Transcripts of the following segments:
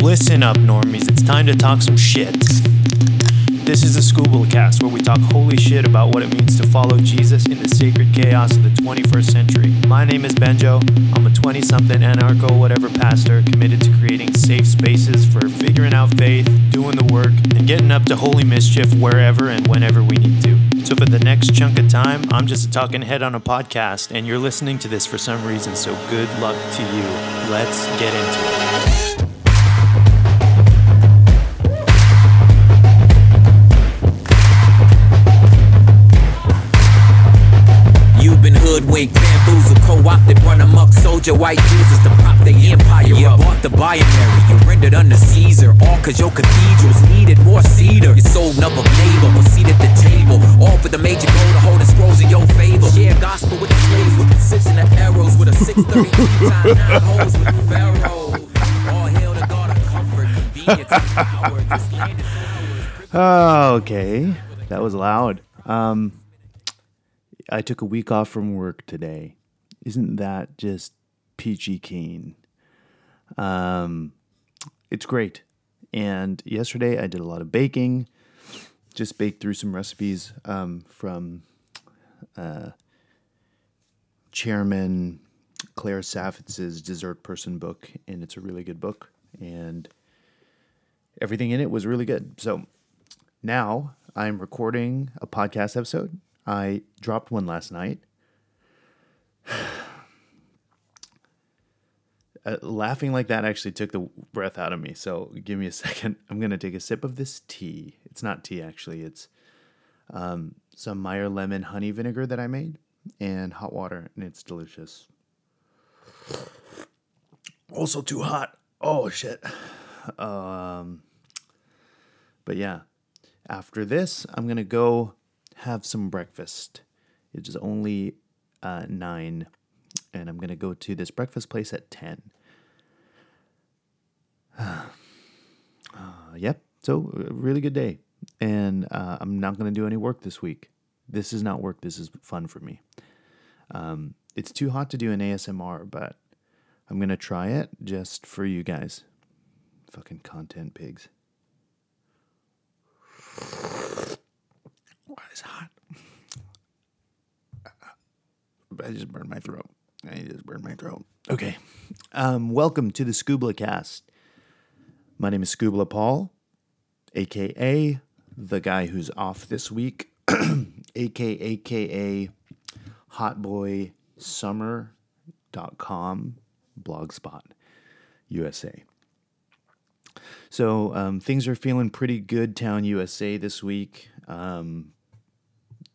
Listen up, normies. It's time to talk some shit. This is the Skubalacast, where we talk holy shit about what it means to follow Jesus in the sacred chaos of the 21st century. My name is Benjo. I'm a 20 something anarcho whatever pastor committed to creating safe spaces for figuring out faith, doing the work, and getting up to holy mischief wherever and whenever we need to. So, for the next chunk of time, I'm just a talking head on a podcast, and you're listening to this for some reason, so good luck to you. Let's get into it. Hoodwinked, bamboozled, co-opted, run amok, soldier, white Jesus to prop the empire you up. Bought the binary, you rendered under Caesar, all cause your cathedrals needed more cedar. You sold another neighbor, a seat at the table, all for the major goal to hold the scrolls in your favor. Share gospel with the slaves, with precision of arrows, with a 630 time nine holes with Pharaoh. All hail the God of comfort, convenience, and okay. That was loud. Um, I took a week off from work today. Isn't that just peachy keen? Um, it's great. And yesterday I did a lot of baking. Just baked through some recipes um, from uh, Chairman Claire Saffitz's Dessert Person book, and it's a really good book. And everything in it was really good. So now I'm recording a podcast episode. I dropped one last night. Uh, laughing like that actually took the breath out of me. So give me a second. I'm going to take a sip of this tea. It's not tea, actually. It's um, some Meyer lemon honey vinegar that I made and hot water, and it's delicious. Also, too hot. Oh, shit. Um, but yeah, after this, I'm gonna go have some breakfast. It is only uh, nine, and I'm gonna go to this breakfast place at ten. uh, yep. So a really good day, and uh, I'm not gonna do any work this week. This is not work. This is fun for me. Um, it's too hot to do an ASMR, but I'm gonna try it just for you guys. Fucking content pigs. Why is hot? I just burned my throat. I just burned my throat. Okay. Um, welcome to the Skubalacast. My name is Skubala Paul, aka the guy who's off this week, aka aka hotboysummer.com blogspot USA. So um, things are feeling pretty good, Town USA, this week. Um,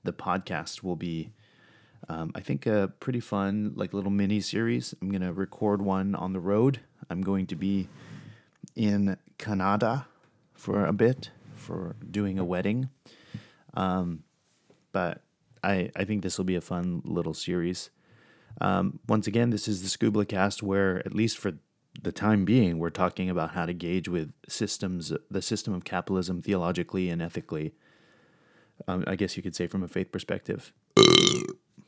the podcast will be, um, I think, a pretty fun, like little mini series. I'm gonna record one on the road. I'm going to be in Canada for a bit for doing a wedding. Um, but I I think this will be a fun little series. Um, once again, this is the Skubalacast where, at least for the time being, we're talking about how to gauge with systems, the system of capitalism theologically and ethically. Um, I guess you could say from a faith perspective.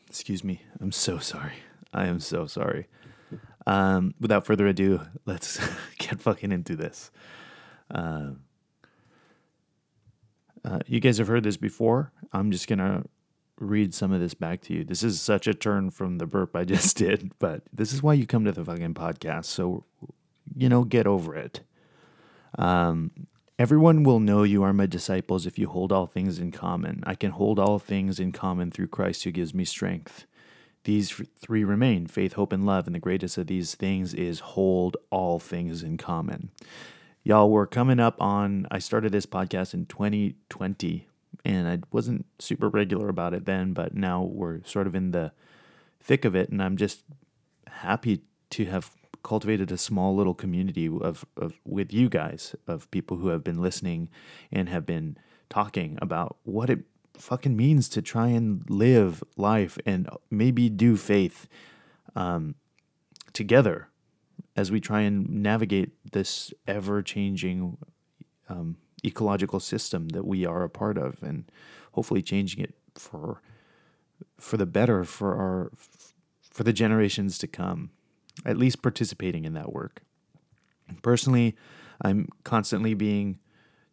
Excuse me. I'm so sorry. I am so sorry. Um, without further ado, let's get fucking into this. Uh, uh, you guys have heard this before. I'm just going to read some of this back to you. This is such a turn from the burp I just did, but this is why you come to the fucking podcast. So, you know, get over it. Um, everyone will know you are my disciples if you hold all things in common. I can hold all things in common through Christ who gives me strength. These three remain faith, hope, and love. And the greatest of these things is hold all things in common. Y'all, we're coming up on, I started this podcast in 2020 and I wasn't super regular about it then, but now we're sort of in the thick of it. And I'm just happy to have cultivated a small little community of, of with you guys of people who have been listening and have been talking about what it fucking means to try and live life and maybe do faith um, together as we try and navigate this ever changing um, ecological system that we are a part of and hopefully changing it for for the better for our for the generations to come at least participating in that work. Personally, I'm constantly being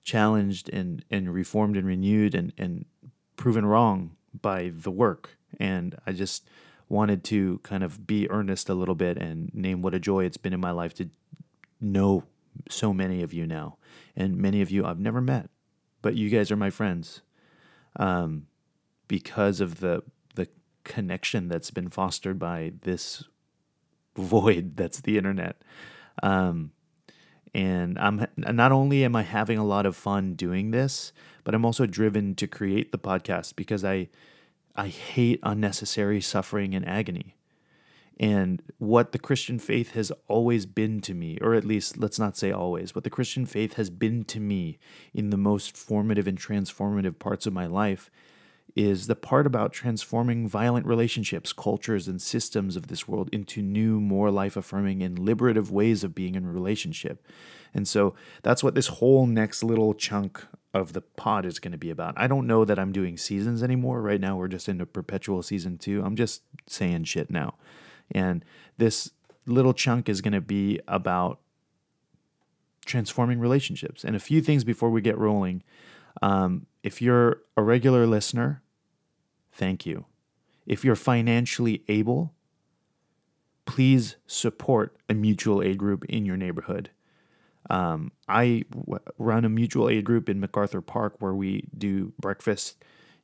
challenged and, and reformed and renewed and, and proven wrong by the work. And I just wanted to kind of be earnest a little bit and name what a joy it's been in my life to know so many of you now. And many of you I've never met, but you guys are my friends um, because of the, the connection that's been fostered by this void that's the internet. Um, and I'm not only am I having a lot of fun doing this, but I'm also driven to create the podcast because I I hate unnecessary suffering and agony. And what the Christian faith has always been to me, or at least let's not say always, what the Christian faith has been to me in the most formative and transformative parts of my life is the part about transforming violent relationships, cultures, and systems of this world into new, more life affirming and liberative ways of being in relationship. And so that's what this whole next little chunk of the pod is going to be about. I don't know that I'm doing seasons anymore. Right now, we're just into perpetual season two. I'm just saying shit now. And this little chunk is going to be about transforming relationships. And a few things before we get rolling. Um, if you're a regular listener, thank you. If you're financially able, please support a mutual aid group in your neighborhood. Um, I w- run a mutual aid group in MacArthur Park where we do breakfast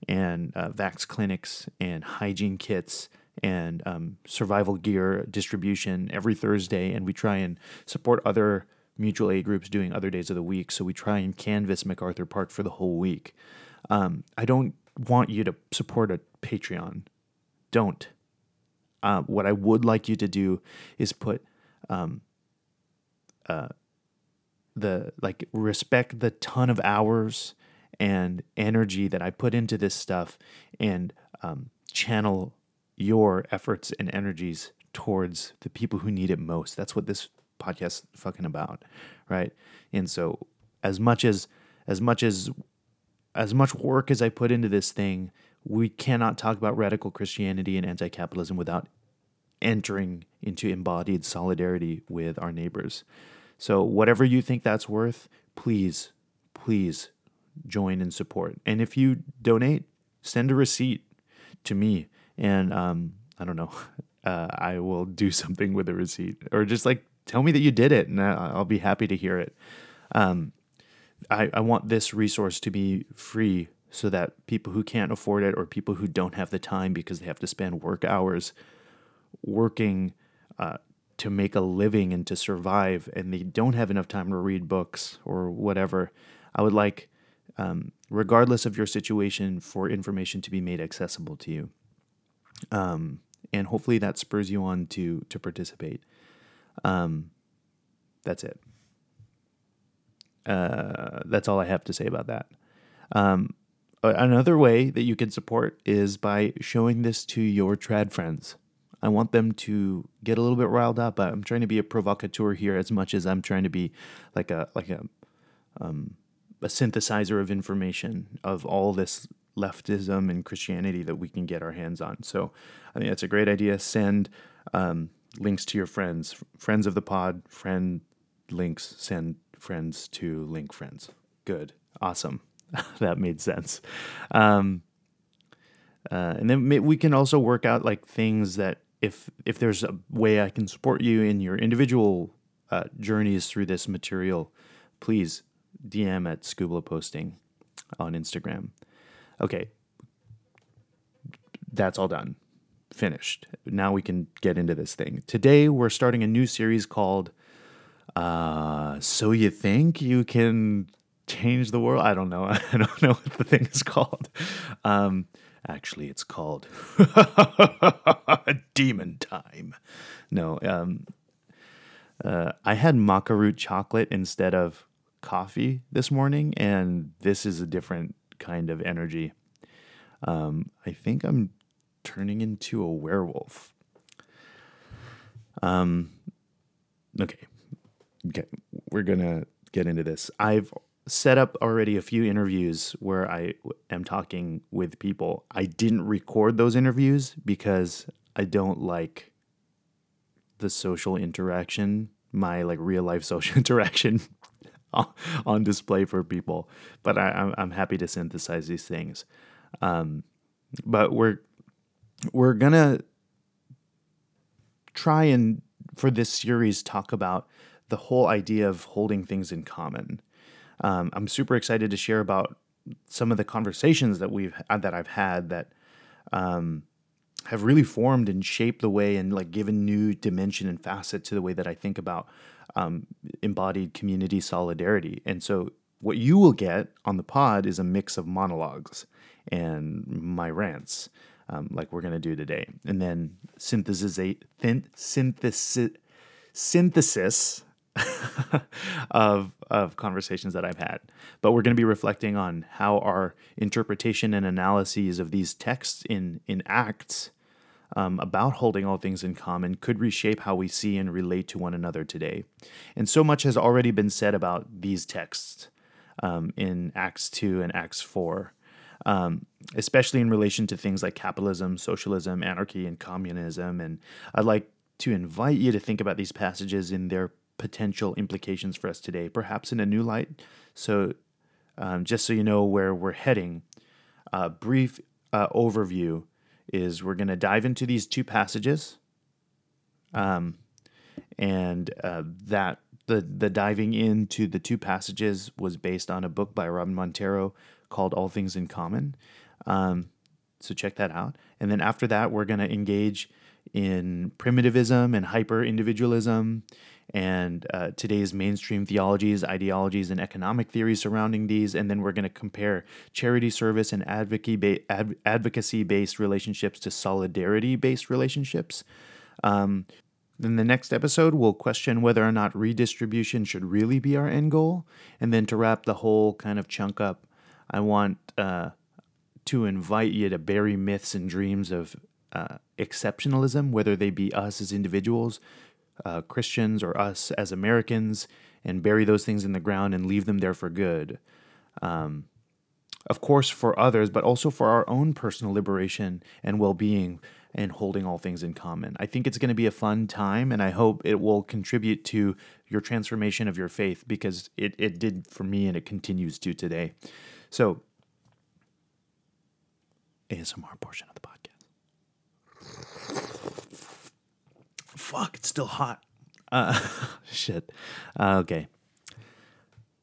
and uh, vax clinics and hygiene kits and um, survival gear distribution every Thursday. And we try and support other mutual aid groups doing other days of the week. So we try and canvas MacArthur Park for the whole week. Um, I don't want you to support a Patreon. Don't. Uh, what I would like you to do is put um, uh, the like respect the ton of hours and energy that I put into this stuff and um, channel your efforts and energies towards the people who need it most. That's what this podcast fucking about, right? And so as much as as much as as much work as I put into this thing, we cannot talk about radical Christianity and anti-capitalism without entering into embodied solidarity with our neighbors. So whatever you think that's worth, please, please join and support. And if you donate, send a receipt to me, and um, I don't know, uh, I will do something with the receipt, or just like tell me that you did it, and I'll be happy to hear it. Um, I, I want this resource to be free so that people who can't afford it or people who don't have the time because they have to spend work hours working uh, to make a living and to survive and they don't have enough time to read books or whatever, I would like, um, regardless of your situation, for information to be made accessible to you. Um, and hopefully that spurs you on to to participate. Um, that's it. Uh, that's all I have to say about that. Um, another way that you can support is by showing this to your trad friends. I want them to get a little bit riled up. I'm trying to be a provocateur here as much as I'm trying to be like a like a um, a synthesizer of information of all this leftism and Christianity that we can get our hands on. So I think that's a great idea. Send um, links to your friends, friends of the pod, friend links, send friends to link friends. Good. Awesome. that made sense. Um, uh, and then we can also work out like things that if if there's a way I can support you in your individual uh, journeys through this material, please DM at Scuba Posting on Instagram. Okay, that's all done. Finished. Now we can get into this thing. Today we're starting a new series called uh, So You Think You Can Change the World? I don't know. I don't know what the thing is called. Um, actually, it's called Demon Time. No, um, uh, I had maca root chocolate instead of coffee this morning, and this is a different kind of energy. Um, I think I'm turning into a werewolf. Um, okay, okay, we're gonna get into this. I've set up already a few interviews where I am talking with people. I didn't record those interviews because I don't like the social interaction, my like real life social interaction on display for people. But I, I'm, I'm happy to synthesize these things. Um, but we're we're gonna try and for this series talk about the whole idea of holding things in common. Um, I'm super excited to share about some of the conversations that we've that I've had that um, have really formed and shaped the way and like given new dimension and facet to the way that I think about um, embodied community solidarity. And so, what you will get on the pod is a mix of monologues and my rants, um, like we're going to do today, and then synthesis, synthesis, synthesis of of conversations that I've had. But we're going to be reflecting on how our interpretation and analyses of these texts in in Acts um, about holding all things in common could reshape how we see and relate to one another today. And so much has already been said about these texts um, in Acts 2 and Acts 4, um, especially in relation to things like capitalism, socialism, anarchy, and communism. And I'd like to invite you to think about these passages in their potential implications for us today, perhaps in a new light. So, um, just so you know where we're heading, a brief uh, overview is we're going to dive into these two passages. Um, and uh, that the the diving into the two passages was based on a book by Roman Montero called All Things in Common. Um, so check that out. And then after that, we're going to engage in primitivism and hyper individualism and uh, today's mainstream theologies, ideologies, and economic theories surrounding these. And then we're going to compare charity service and advocacy based relationships to solidarity based relationships. Um, then the next episode, we'll question whether or not redistribution should really be our end goal. And then to wrap the whole kind of chunk up, I want uh, to invite you to bury myths and dreams of uh, exceptionalism, whether they be us as individuals uh, Christians or us as Americans and bury those things in the ground and leave them there for good. Um, of course, for others, but also for our own personal liberation and well being and holding all things in common. I think it's going to be a fun time, and I hope it will contribute to your transformation of your faith because it, it did for me and it continues to today. So, ASMR portion of the podcast. Fuck, it's still hot. Uh, shit. Uh, okay.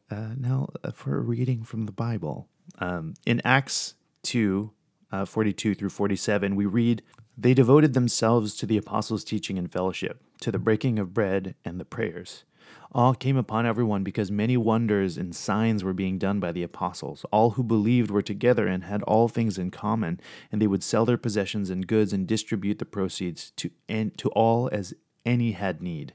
Uh, now, uh, for a reading from the Bible, um, in Acts 2 uh, 42 through 47, we read, They devoted themselves to the apostles' teaching and fellowship, to the breaking of bread and the prayers. Awe came upon everyone because many wonders and signs were being done by the apostles. All who believed were together and had all things in common, and they would sell their possessions and goods and distribute the proceeds to, and, to all as any had need.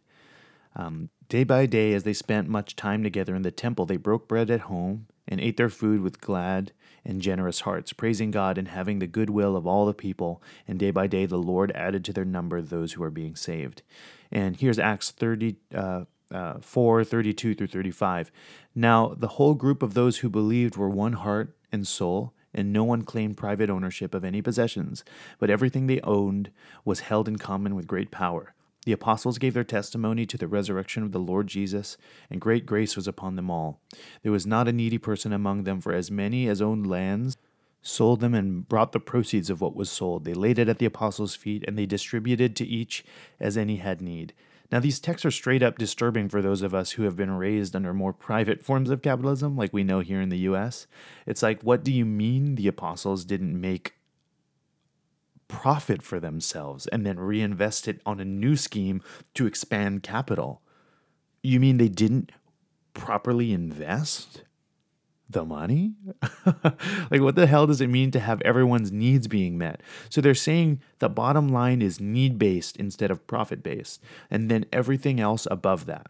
Um, day by day, as they spent much time together in the temple, they broke bread at home and ate their food with glad and generous hearts, praising God and having the goodwill of all the people. And day by day, the Lord added to their number those who are being saved. And here's Acts 30, uh, uh, 4 32 through 35. Now, the whole group of those who believed were one heart and soul, and no one claimed private ownership of any possessions, but everything they owned was held in common with great power. The apostles gave their testimony to the resurrection of the Lord Jesus, and great grace was upon them all. There was not a needy person among them, for as many as owned lands sold them and brought the proceeds of what was sold. They laid it at the apostles' feet, and they distributed to each as any had need. Now, these texts are straight up disturbing for those of us who have been raised under more private forms of capitalism, like we know here in the US. It's like, what do you mean the apostles didn't make profit for themselves and then reinvest it on a new scheme to expand capital? You mean they didn't properly invest? The money? like, what the hell does it mean to have everyone's needs being met? So they're saying the bottom line is need based instead of profit based, and then everything else above that.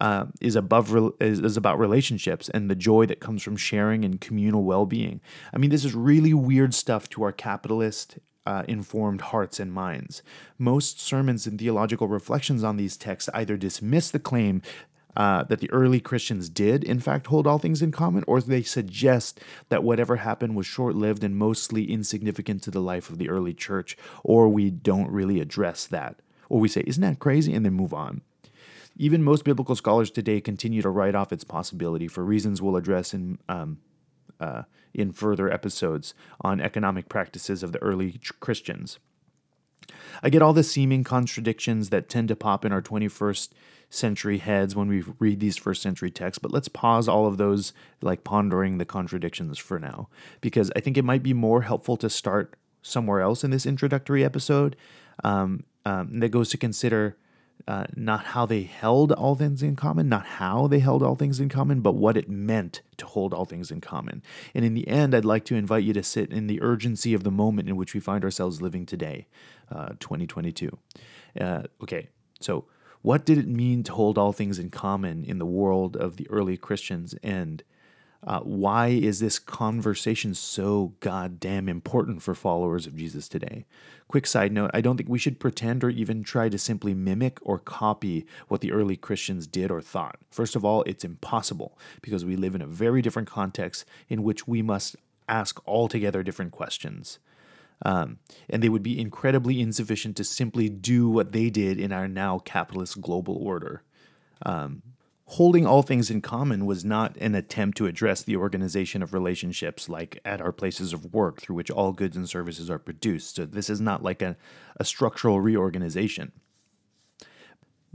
Uh, is above is, is about relationships and the joy that comes from sharing and communal well-being. I mean, this is really weird stuff to our capitalist uh, informed hearts and minds. Most sermons and theological reflections on these texts either dismiss the claim uh, that the early Christians did, in fact, hold all things in common, or they suggest that whatever happened was short lived and mostly insignificant to the life of the early church, or we don't really address that. or we say, Isn't that crazy? and then move on. Even most biblical scholars today continue to write off its possibility for reasons we'll address in um, uh, in further episodes on economic practices of the early Christians. I get all the seeming contradictions that tend to pop in our 21st century heads when we read these first century texts, but let's pause all of those, like pondering the contradictions for now, because I think it might be more helpful to start somewhere else in this introductory episode um, um, that goes to consider uh, not how they held all things in common, not how they held all things in common, but what it meant to hold all things in common. And in the end, I'd like to invite you to sit in the urgency of the moment in which we find ourselves living today, uh, 2022. Uh, okay, so what did it mean to hold all things in common in the world of the early Christians? And uh, why is this conversation so goddamn important for followers of Jesus today? Quick side note I don't think we should pretend or even try to simply mimic or copy what the early Christians did or thought. First of all, it's impossible because we live in a very different context in which we must ask altogether different questions. Um, and they would be incredibly insufficient to simply do what they did in our now capitalist global order. Um, holding all things in common was not an attempt to address the organization of relationships like at our places of work through which all goods and services are produced. So this is not like a, a structural reorganization.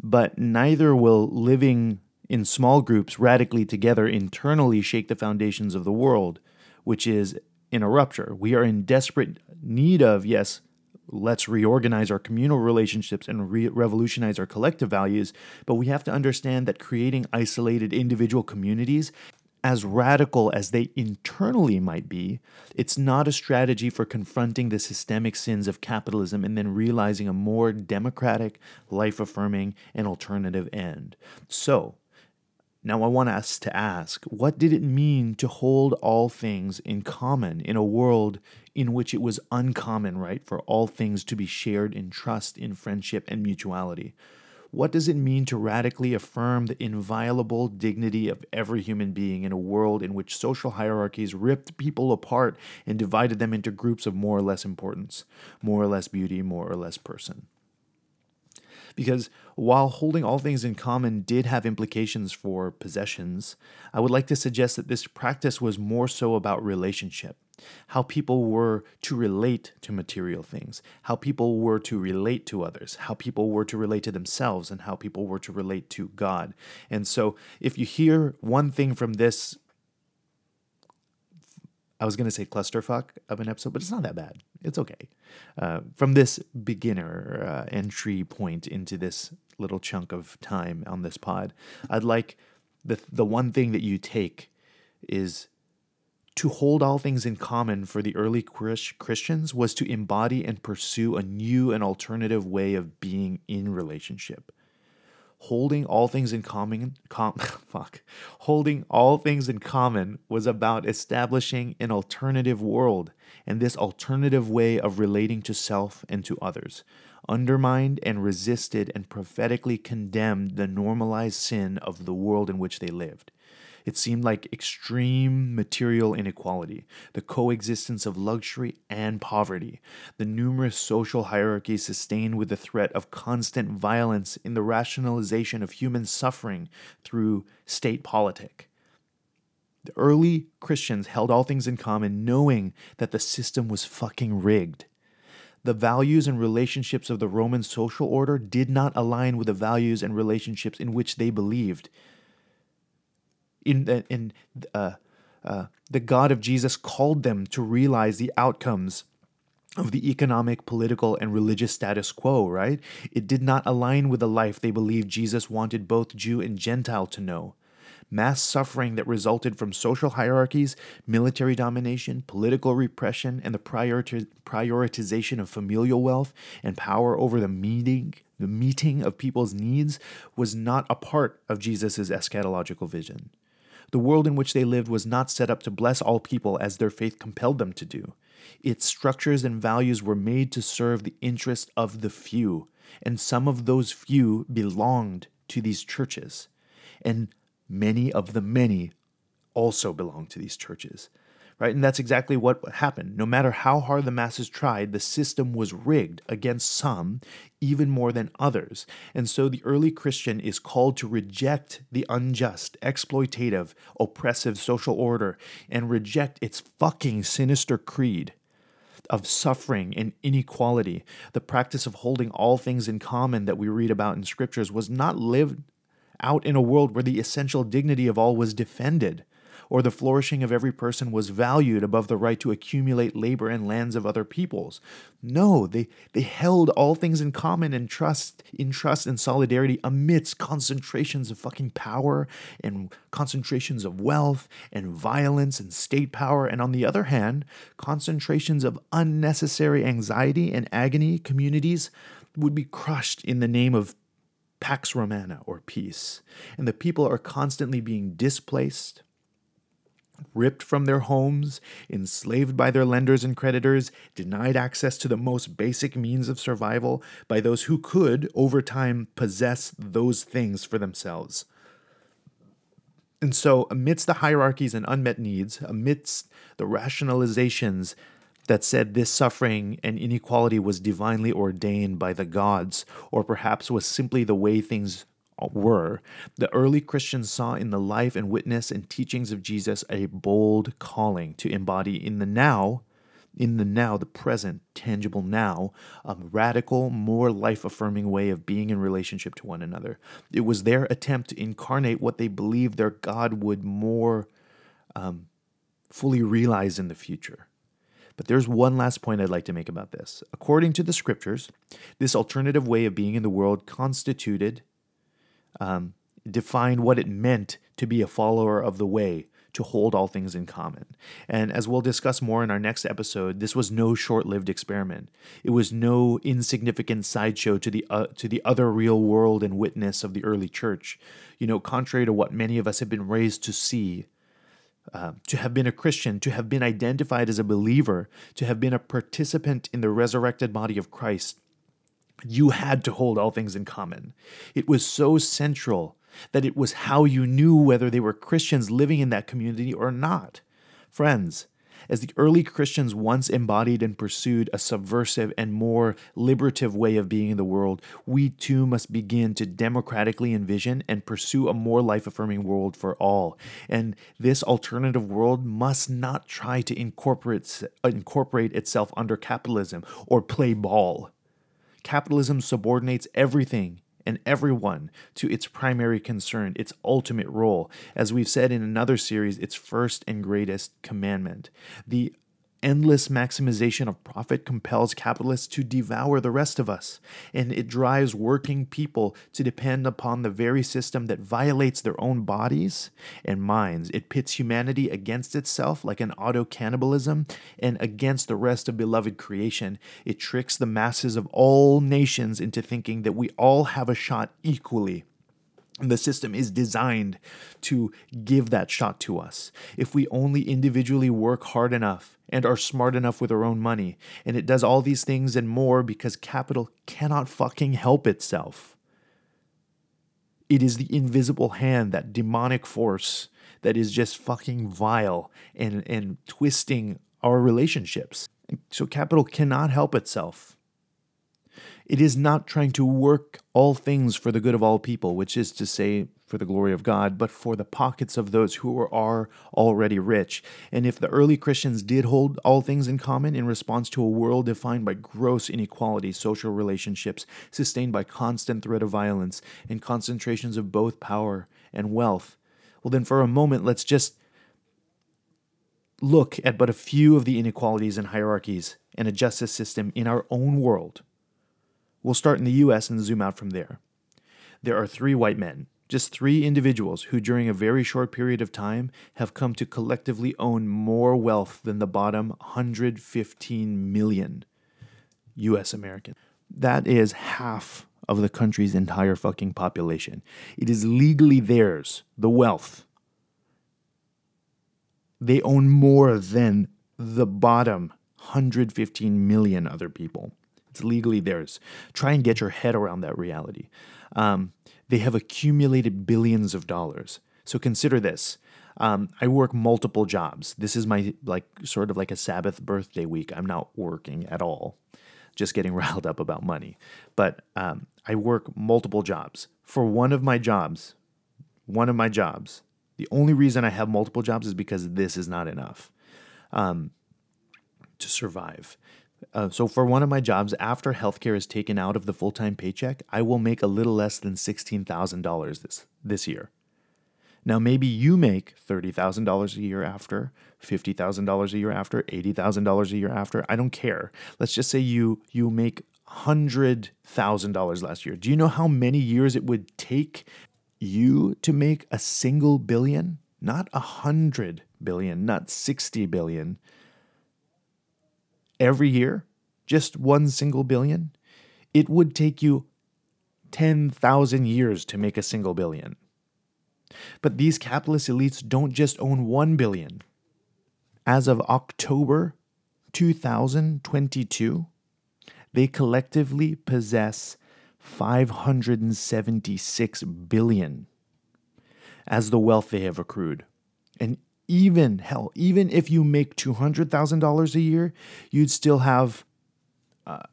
But neither will living in small groups radically together internally shake the foundations of the world, which is in a rupture. We are in desperate need of, yes, let's reorganize our communal relationships and re- revolutionize our collective values, but we have to understand that creating isolated individual communities, as radical as they internally might be, it's not a strategy for confronting the systemic sins of capitalism and then realizing a more democratic, life affirming, and alternative end. So, now, I want us to ask what did it mean to hold all things in common in a world in which it was uncommon, right, for all things to be shared in trust, in friendship, and mutuality? What does it mean to radically affirm the inviolable dignity of every human being in a world in which social hierarchies ripped people apart and divided them into groups of more or less importance, more or less beauty, more or less person? Because while holding all things in common did have implications for possessions, I would like to suggest that this practice was more so about relationship. How people were to relate to material things, how people were to relate to others, how people were to relate to themselves, and how people were to relate to God. And so, if you hear one thing from this I was going to say clusterfuck of an episode, but it's not that bad. It's okay. Uh, from this beginner uh, entry point into this little chunk of time on this pod, I'd like the the one thing that you take is to hold all things in common for the early Christians was to embody and pursue a new and alternative way of being in relationship holding all things in common com, fuck. Holding all things in common was about establishing an alternative world and this alternative way of relating to self and to others. Undermined and resisted and prophetically condemned the normalized sin of the world in which they lived it seemed like extreme material inequality, the coexistence of luxury and poverty, the numerous social hierarchies sustained with the threat of constant violence in the rationalization of human suffering through state politic. The early Christians held all things in common, knowing that the system was fucking rigged. The values and relationships of the Roman social order did not align with the values and relationships in which they believed in the, in uh, uh, the God of Jesus called them to realize the outcomes of the economic, political, and religious status quo, right? It did not align with the life they believed Jesus wanted both Jew and Gentile to know. Mass suffering that resulted from social hierarchies, military domination, political repression, and the prioritization of familial wealth and power over the meeting, the meeting of people's needs was not a part of Jesus' eschatological vision. The world in which they lived was not set up to bless all people as their faith compelled them to do. Its structures and values were made to serve the interest of the few, and some of those few belonged to these churches. And many of the many also belonged to these churches. Right? And that's exactly what happened. No matter how hard the masses tried, the system was rigged against some even more than others. And so the early Christian is called to reject the unjust, exploitative, oppressive social order and reject its fucking sinister creed of suffering and inequality. The practice of holding all things in common that we read about in scriptures was not lived out in a world where the essential dignity of all was defended or the flourishing of every person was valued above the right to accumulate labor and lands of other peoples. No, they, they held all things in common and trust in trust and solidarity amidst concentrations of fucking power and concentrations of wealth and violence and state power. And on the other hand, concentrations of unnecessary anxiety and agony communities would be crushed in the name of Pax Romana or peace. And the people are constantly being displaced, ripped from their homes, enslaved by their lenders and creditors, denied access to the most basic means of survival by those who could, over time, possess those things for themselves. And so, amidst the hierarchies and unmet needs, amidst the rationalizations that said this suffering and inequality was divinely ordained by the gods, or perhaps was simply the way things were, the early Christians saw in the life and witness and teachings of Jesus a bold calling to embody in the now, in the now, the present, tangible now, a radical, more life affirming way of being in relationship to one another. It was their attempt to incarnate what they believed their God would more um, fully realize in the future. But there's one last point I'd like to make about this. According to the scriptures, this alternative way of being in the world constituted um, defined what it meant to be a follower of the way, to hold all things in common. And as we'll discuss more in our next episode, this was no short-lived experiment. It was no insignificant sideshow to the uh, to the other real world and witness of the early church. You know, contrary to what many of us have been raised to see, uh, to have been a Christian, to have been identified as a believer, to have been a participant in the resurrected body of Christ, you had to hold all things in common. It was so central that it was how you knew whether they were Christians living in that community or not. Friends, as the early Christians once embodied and pursued a subversive and more liberative way of being in the world, we too must begin to democratically envision and pursue a more life affirming world for all. And this alternative world must not try to incorporate, incorporate itself under capitalism or play ball. Capitalism subordinates everything and everyone to its primary concern, its ultimate role. As we've said in another series, its first and greatest commandment. The endless maximization of profit compels capitalists to devour the rest of us, and it drives working people to depend upon the very system that violates their own bodies and minds. It pits humanity against itself like an auto cannibalism and against the rest of beloved creation. It tricks the masses of all nations into thinking that we all have a shot equally the system is designed to give that shot to us. If we only individually work hard enough and are smart enough with our own money, and it does all these things and more because capital cannot fucking help itself. It is the invisible hand, that demonic force that is just fucking vile and, and twisting our relationships. So capital cannot help itself. It is not trying to work all things for the good of all people, which is to say, for the glory of God, but for the pockets of those who are already rich. And if the early Christians did hold all things in common in response to a world defined by gross inequality, social relationships sustained by constant threat of violence, and concentrations of both power and wealth, well, then for a moment, let's just look at but a few of the inequalities and hierarchies and a justice system in our own world We'll start in the US and zoom out from there. There are three white men, just three individuals who, during a very short period of time, have come to collectively own more wealth than the bottom 115 million US Americans. That is half of the country's entire fucking population. It is legally theirs, the wealth. They own more than the bottom 115 million other people. It's legally theirs. Try and get your head around that reality. Um, they have accumulated billions of dollars. So consider this. Um, I work multiple jobs. This is my like sort of like a Sabbath birthday week. I'm not working at all, just getting riled up about money. But um, I work multiple jobs. For one of my jobs, one of my jobs, the only reason I have multiple jobs is because this is not enough um, to survive. Uh, so for one of my jobs, after healthcare is taken out of the full time paycheck, I will make a little less than sixteen thousand dollars this this year. Now maybe you make thirty thousand dollars a year after, fifty thousand dollars a year after, eighty thousand dollars a year after. I don't care. Let's just say you you make hundred thousand dollars last year. Do you know how many years it would take you to make a single billion? Not a hundred billion, not sixty billion every year, just one single billion, it would take you 10,000 years to make a single billion. But these capitalist elites don't just own 1 billion. As of October 2022, they collectively possess 576 billion as the wealth they have accrued. And even hell, even if you make $200,000 a year, you'd still have uh,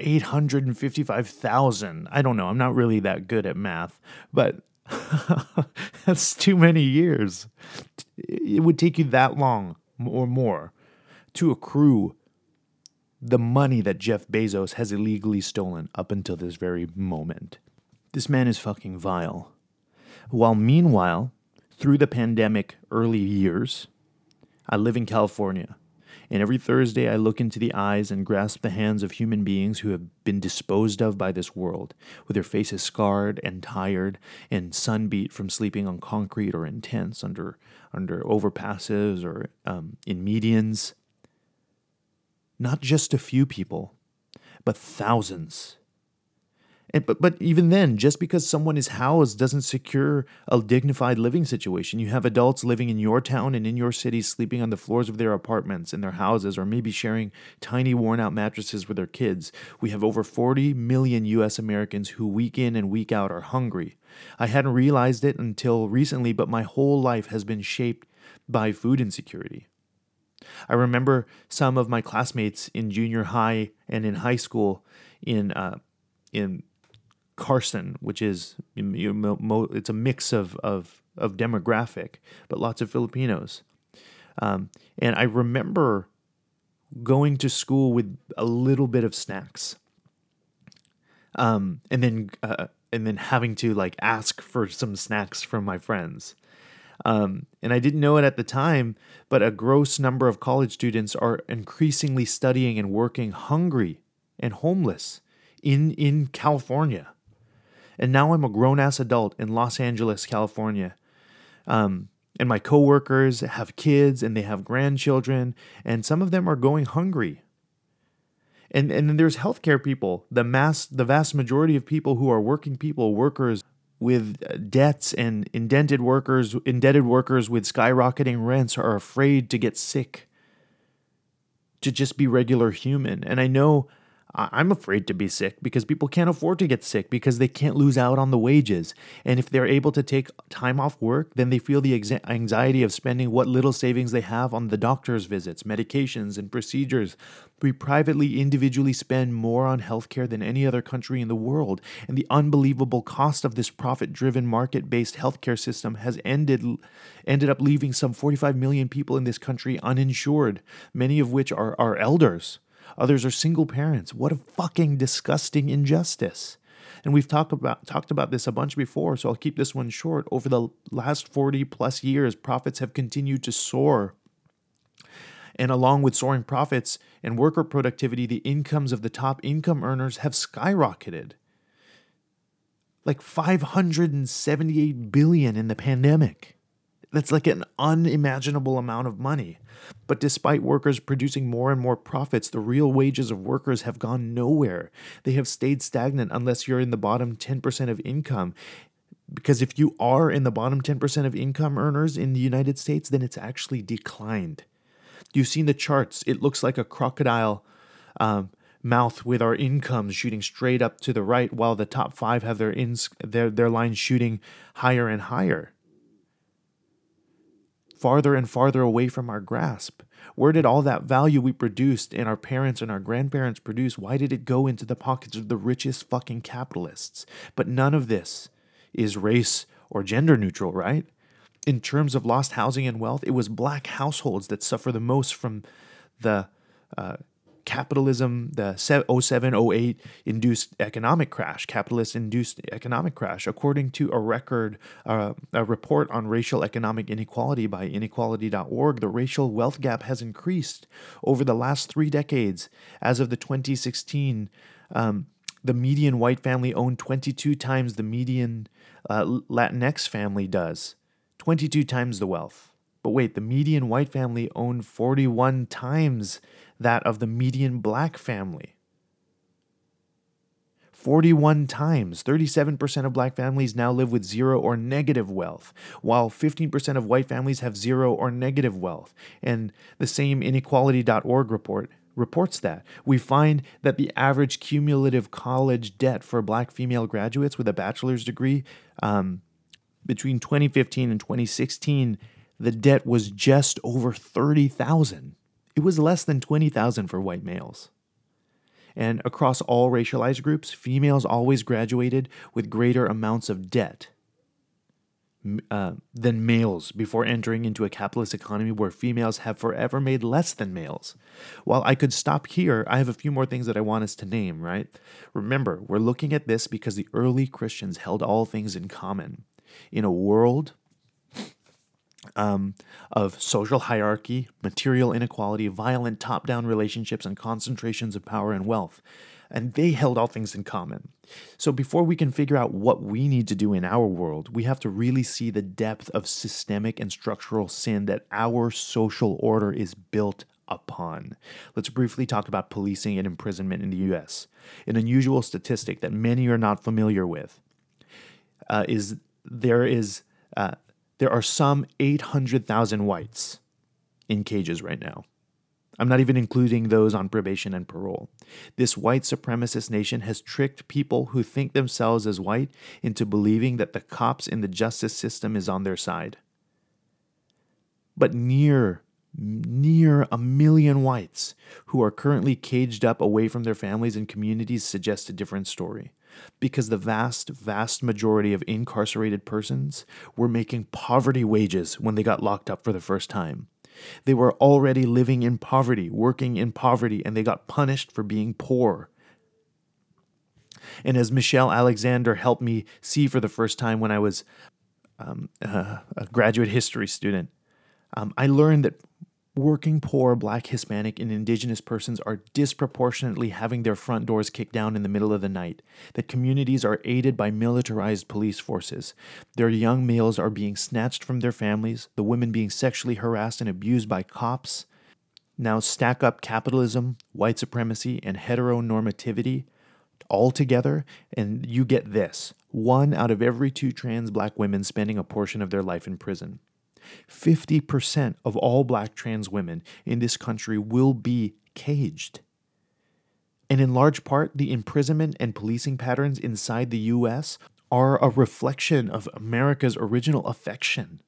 855,000. I don't know. I'm not really that good at math, but that's too many years. It would take you that long or more to accrue the money that Jeff Bezos has illegally stolen up until this very moment. This man is fucking vile. While meanwhile, through the pandemic early years, I live in California. And every Thursday, I look into the eyes and grasp the hands of human beings who have been disposed of by this world, with their faces scarred and tired and sunbeat from sleeping on concrete or in tents under, under overpasses or um, in medians. Not just a few people, but thousands and, but but even then, just because someone is housed doesn't secure a dignified living situation. You have adults living in your town and in your city sleeping on the floors of their apartments in their houses or maybe sharing tiny worn out mattresses with their kids. We have over 40 million US Americans who week in and week out are hungry. I hadn't realized it until recently, but my whole life has been shaped by food insecurity. I remember some of my classmates in junior high and in high school in uh, in Carson, which is you know, it's a mix of, of of demographic, but lots of Filipinos. Um, and I remember going to school with a little bit of snacks, um, and then uh, and then having to like ask for some snacks from my friends. Um, and I didn't know it at the time, but a gross number of college students are increasingly studying and working hungry and homeless in in California and now I'm a grown ass adult in Los Angeles, California. Um, and my coworkers have kids and they have grandchildren, and some of them are going hungry. And and then there's healthcare people. The mass, the vast majority of people who are working people, workers with debts and indented workers, indebted workers with skyrocketing rents are afraid to get sick, to just be regular human. And I know I'm afraid to be sick because people can't afford to get sick because they can't lose out on the wages. And if they're able to take time off work, then they feel the anxiety of spending what little savings they have on the doctor's visits, medications, and procedures. We privately, individually spend more on healthcare than any other country in the world. And the unbelievable cost of this profit driven, market based healthcare system has ended, ended up leaving some 45 million people in this country uninsured, many of which are our elders. Others are single parents. What a fucking disgusting injustice. And we've talked about talked about this a bunch before, so I'll keep this one short. Over the last 40 plus years, profits have continued to soar. And along with soaring profits and worker productivity, the incomes of the top income earners have skyrocketed. Like 578 billion in the pandemic. That's like an unimaginable amount of money. But despite workers producing more and more profits, the real wages of workers have gone nowhere. They have stayed stagnant unless you're in the bottom 10% of income. Because if you are in the bottom 10% of income earners in the United States, then it's actually declined. You've seen the charts. It looks like a crocodile um, mouth with our incomes shooting straight up to the right, while the top five have their ins- their their lines shooting higher and higher. Farther and farther away from our grasp? Where did all that value we produced and our parents and our grandparents produced, why did it go into the pockets of the richest fucking capitalists? But none of this is race or gender neutral, right? In terms of lost housing and wealth, it was black households that suffer the most from the uh, capitalism, the 07 08 induced economic crash, capitalist induced economic crash, according to a record, uh, a report on racial economic inequality by inequality.org, the racial wealth gap has increased over the last three decades. As of the 2016, um, the median white family owned 22 times the median uh, Latinx family does, 22 times the wealth. But wait, the median white family owned 41 times that of the median black family. 41 times. 37% of black families now live with zero or negative wealth, while 15% of white families have zero or negative wealth. And the same inequality.org report reports that. We find that the average cumulative college debt for black female graduates with a bachelor's degree um, between 2015 and 2016 the debt was just over 30,000. It was less than 20,000 for white males. And across all racialized groups, females always graduated with greater amounts of debt uh, than males before entering into a capitalist economy where females have forever made less than males. While I could stop here, I have a few more things that I want us to name, right? Remember, we're looking at this because the early Christians held all things in common. In a world um, of social hierarchy, material inequality, violent top down relationships, and concentrations of power and wealth. And they held all things in common. So, before we can figure out what we need to do in our world, we have to really see the depth of systemic and structural sin that our social order is built upon. Let's briefly talk about policing and imprisonment in the US. An unusual statistic that many are not familiar with uh, is there is uh, there are some 800,000 whites in cages right now. I'm not even including those on probation and parole. This white supremacist nation has tricked people who think themselves as white into believing that the cops in the justice system is on their side. But near near a million whites who are currently caged up away from their families and communities suggest a different story because the vast, vast majority of incarcerated persons were making poverty wages when they got locked up for the first time. They were already living in poverty, working in poverty, and they got punished for being poor. And as Michelle Alexander helped me see for the first time when I was um, uh, a graduate history student, um, I learned that working poor black, Hispanic, and indigenous persons are disproportionately having their front doors kicked down in the middle of the night, that communities are aided by militarized police forces, their young males are being snatched from their families, the women being sexually harassed and abused by cops. Now stack up capitalism, white supremacy, and heteronormativity all together, and you get this one out of every two trans black women spending a portion of their life in prison. 50% of all black trans women in this country will be caged. And in large part, the imprisonment and policing patterns inside the US are a reflection of America's original affection.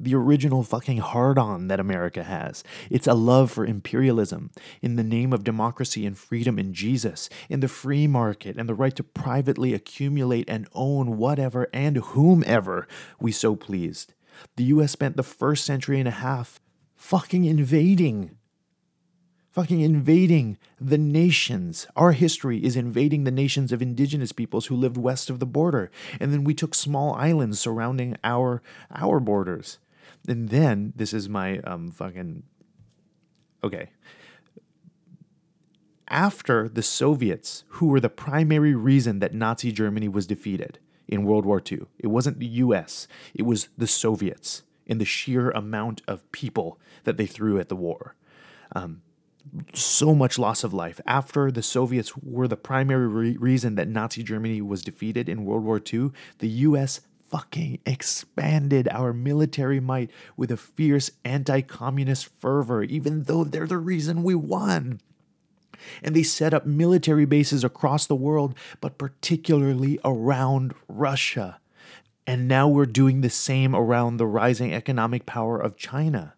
The original fucking hard on that America has. It's a love for imperialism in the name of democracy and freedom in Jesus, in the free market and the right to privately accumulate and own whatever and whomever we so pleased. The US spent the first century and a half fucking invading. Fucking invading the nations. Our history is invading the nations of indigenous peoples who lived west of the border. And then we took small islands surrounding our our borders. And then this is my um fucking okay. After the Soviets, who were the primary reason that Nazi Germany was defeated, in World War II. It wasn't the US, it was the Soviets and the sheer amount of people that they threw at the war. Um, so much loss of life. After the Soviets were the primary re- reason that Nazi Germany was defeated in World War II, the US fucking expanded our military might with a fierce anti communist fervor, even though they're the reason we won and they set up military bases across the world, but particularly around Russia. And now we're doing the same around the rising economic power of China.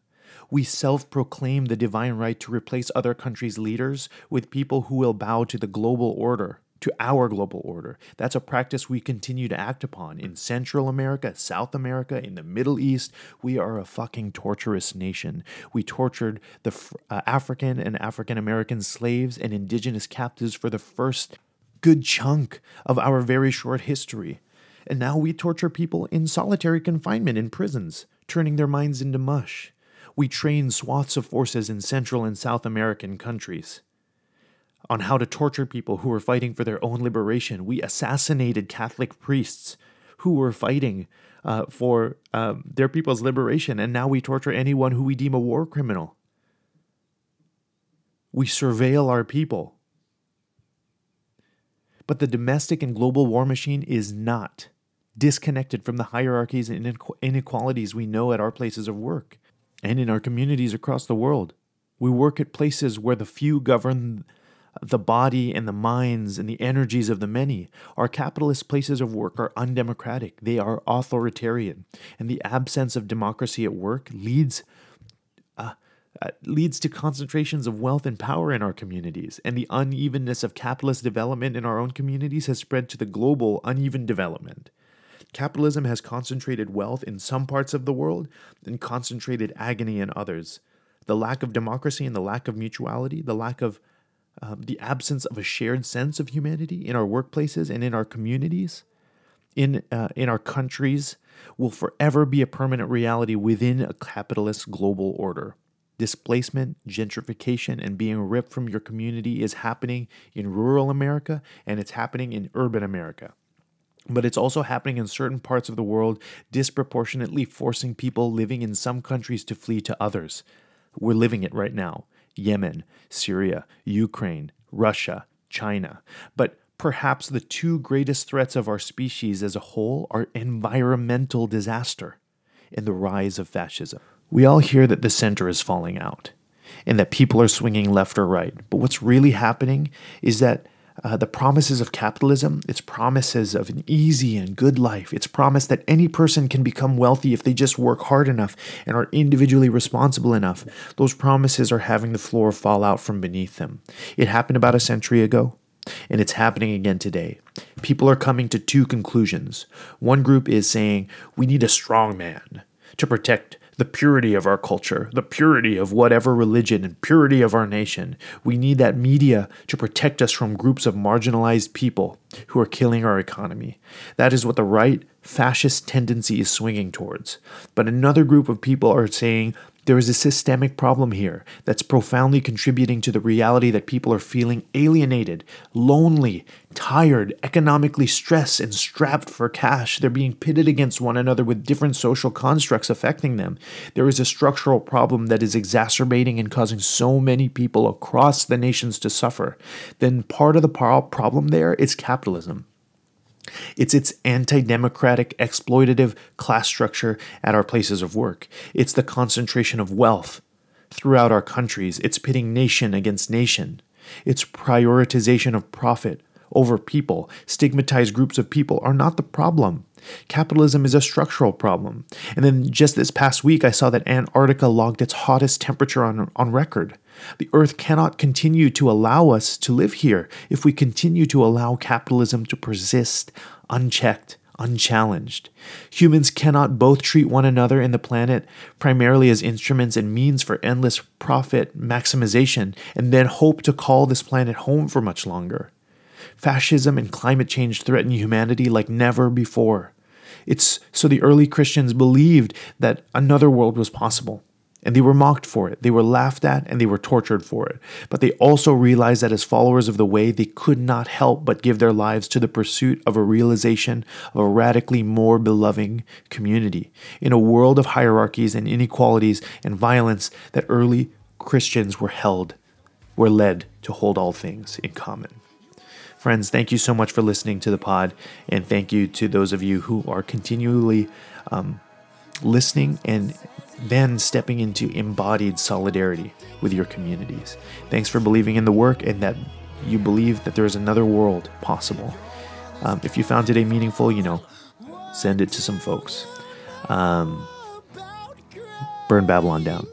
We self proclaim the divine right to replace other countries' leaders with people who will bow to the global order, to our global order. That's a practice we continue to act upon in Central America, South America, in the Middle East. We are a fucking torturous nation. We tortured the uh, African and African American slaves and indigenous captives for the first good chunk of our very short history. And now we torture people in solitary confinement in prisons, turning their minds into mush. We train swaths of forces in Central and South American countries on how to torture people who were fighting for their own liberation. We assassinated Catholic priests who were fighting uh, for um, their people's liberation, and now we torture anyone who we deem a war criminal. We surveil our people. But the domestic and global war machine is not disconnected from the hierarchies and inequalities we know at our places of work and in our communities across the world. We work at places where the few govern the body and the minds and the energies of the many. Our capitalist places of work are undemocratic, they are authoritarian, and the absence of democracy at work leads. Uh, uh, leads to concentrations of wealth and power in our communities, and the unevenness of capitalist development in our own communities has spread to the global uneven development. Capitalism has concentrated wealth in some parts of the world and concentrated agony in others. The lack of democracy and the lack of mutuality, the lack of um, the absence of a shared sense of humanity in our workplaces and in our communities, in uh, in our countries, will forever be a permanent reality within a capitalist global order. Displacement, gentrification, and being ripped from your community is happening in rural America and it's happening in urban America but it's also happening in certain parts of the world, disproportionately forcing people living in some countries to flee to others. We're living it right now Yemen, Syria, Ukraine, Russia, China. But perhaps the two greatest threats of our species as a whole are environmental disaster and the rise of fascism. We all hear that the center is falling out and that people are swinging left or right. But what's really happening is that uh, the promises of capitalism, its promises of an easy and good life, its promise that any person can become wealthy if they just work hard enough and are individually responsible enough, those promises are having the floor fall out from beneath them. It happened about a century ago. And it's happening again today. People are coming to two conclusions. One group is saying we need a strong man to protect the purity of our culture, the purity of whatever religion, and purity of our nation. We need that media to protect us from groups of marginalized people who are killing our economy. That is what the right fascist tendency is swinging towards. But another group of people are saying there is a systemic problem here that's profoundly contributing to the reality that people are feeling alienated, lonely, tired, economically stressed, and strapped for cash. They're being pitted against one another with different social constructs affecting them. There is a structural problem that is exacerbating and causing so many people across the nations to suffer. Then part of the problem there is capitalism. It's its anti democratic, exploitative class structure at our places of work. It's the concentration of wealth throughout our countries. It's pitting nation against nation. It's prioritization of profit over people. Stigmatized groups of people are not the problem. Capitalism is a structural problem. And then just this past week, I saw that Antarctica logged its hottest temperature on, on record. The Earth cannot continue to allow us to live here if we continue to allow capitalism to persist unchecked, unchallenged. Humans cannot both treat one another and the planet primarily as instruments and means for endless profit maximization and then hope to call this planet home for much longer. Fascism and climate change threaten humanity like never before. It's so the early Christians believed that another world was possible. And they were mocked for it, they were laughed at, and they were tortured for it. But they also realized that as followers of the way, they could not help but give their lives to the pursuit of a realization of a radically more beloved community. In a world of hierarchies and inequalities and violence, that early Christians were held, were led to hold all things in common. Friends, thank you so much for listening to the pod, and thank you to those of you who are continually um, listening and then stepping into embodied solidarity with your communities. Thanks for believing in the work and that you believe that there is another world possible. Um, if you found today meaningful, you know, Send it to some folks. Um, burn Babylon down.